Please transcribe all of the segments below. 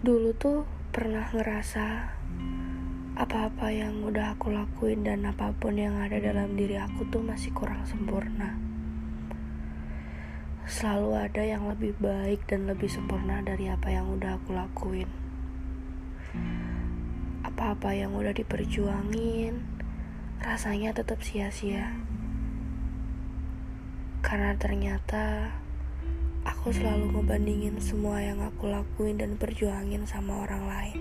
tuh pernah ngerasa apa-apa yang udah aku lakuin dan apa pun yang ada dalam diri aku tuh masih kurang sempurna. Selalu ada yang lebih baik dan lebih sempurna dari apa yang udah aku lakuin. Apa-apa yang udah diperjuangin, rasanya tetap sia-sia. Karena ternyata aku selalu ngebandingin semua yang aku lakuin dan perjuangin sama orang lain.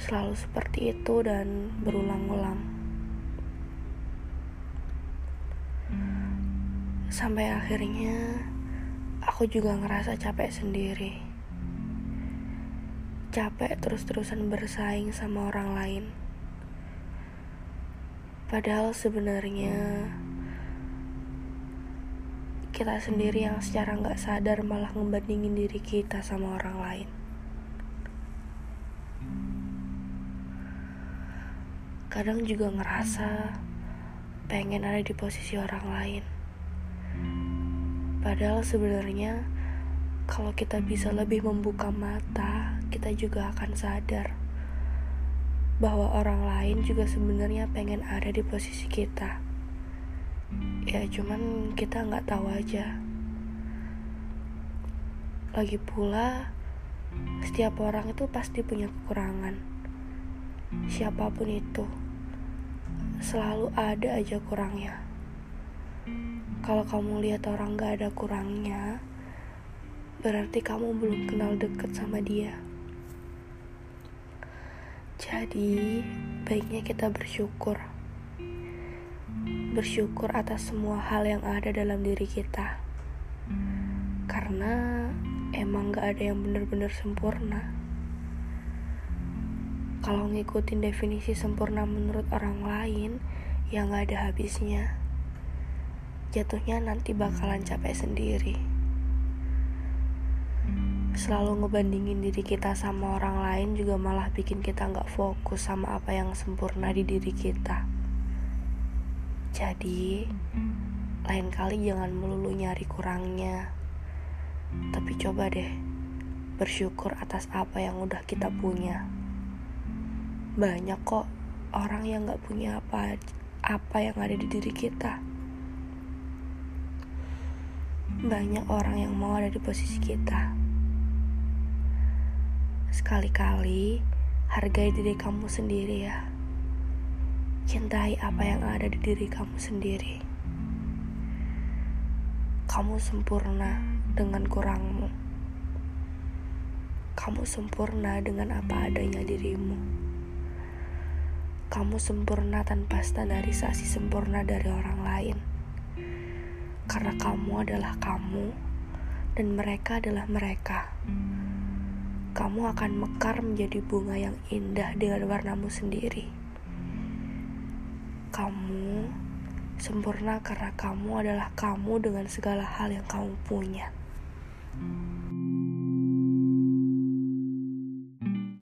Selalu seperti itu dan berulang-ulang. Sampai akhirnya aku juga ngerasa capek sendiri. Capek terus-terusan bersaing sama orang lain. Padahal sebenarnya kita sendiri yang secara nggak sadar malah ngebandingin diri kita sama orang lain. Kadang juga ngerasa pengen ada di posisi orang lain. Padahal sebenarnya kalau kita bisa lebih membuka mata, kita juga akan sadar bahwa orang lain juga sebenarnya pengen ada di posisi kita ya cuman kita nggak tahu aja. Lagi pula setiap orang itu pasti punya kekurangan. Siapa pun itu selalu ada aja kurangnya. Kalau kamu lihat orang gak ada kurangnya berarti kamu belum kenal deket sama dia. Jadi baiknya kita bersyukur bersyukur atas semua hal yang ada dalam diri kita. Karena emang gak ada yang benar-benar sempurna. Kalau ngikutin definisi sempurna menurut orang lain, ya gak ada habisnya. Jatuhnya nanti bakalan capek sendiri. Selalu ngebandingin diri kita sama orang lain juga malah bikin kita gak fokus sama apa yang sempurna di diri kita. Jadi, lain kali jangan melulu nyari kurangnya. Tapi coba deh bersyukur atas apa yang udah kita punya. Banyak kok orang yang gak punya apa apa yang ada di diri kita. Banyak orang yang mau ada di posisi kita. Sekali-kali hargai diri kamu sendiri ya. Cintai apa yang ada di diri kamu sendiri. Kamu sempurna dengan kurangmu. Kamu sempurna dengan apa adanya dirimu. Kamu sempurna tanpa standarisasi sempurna dari orang lain. Karena kamu adalah kamu dan mereka adalah mereka. Kamu akan mekar menjadi bunga yang indah dengan warnamu sendiri. Kamu sempurna karena kamu adalah kamu dengan segala hal yang kamu punya.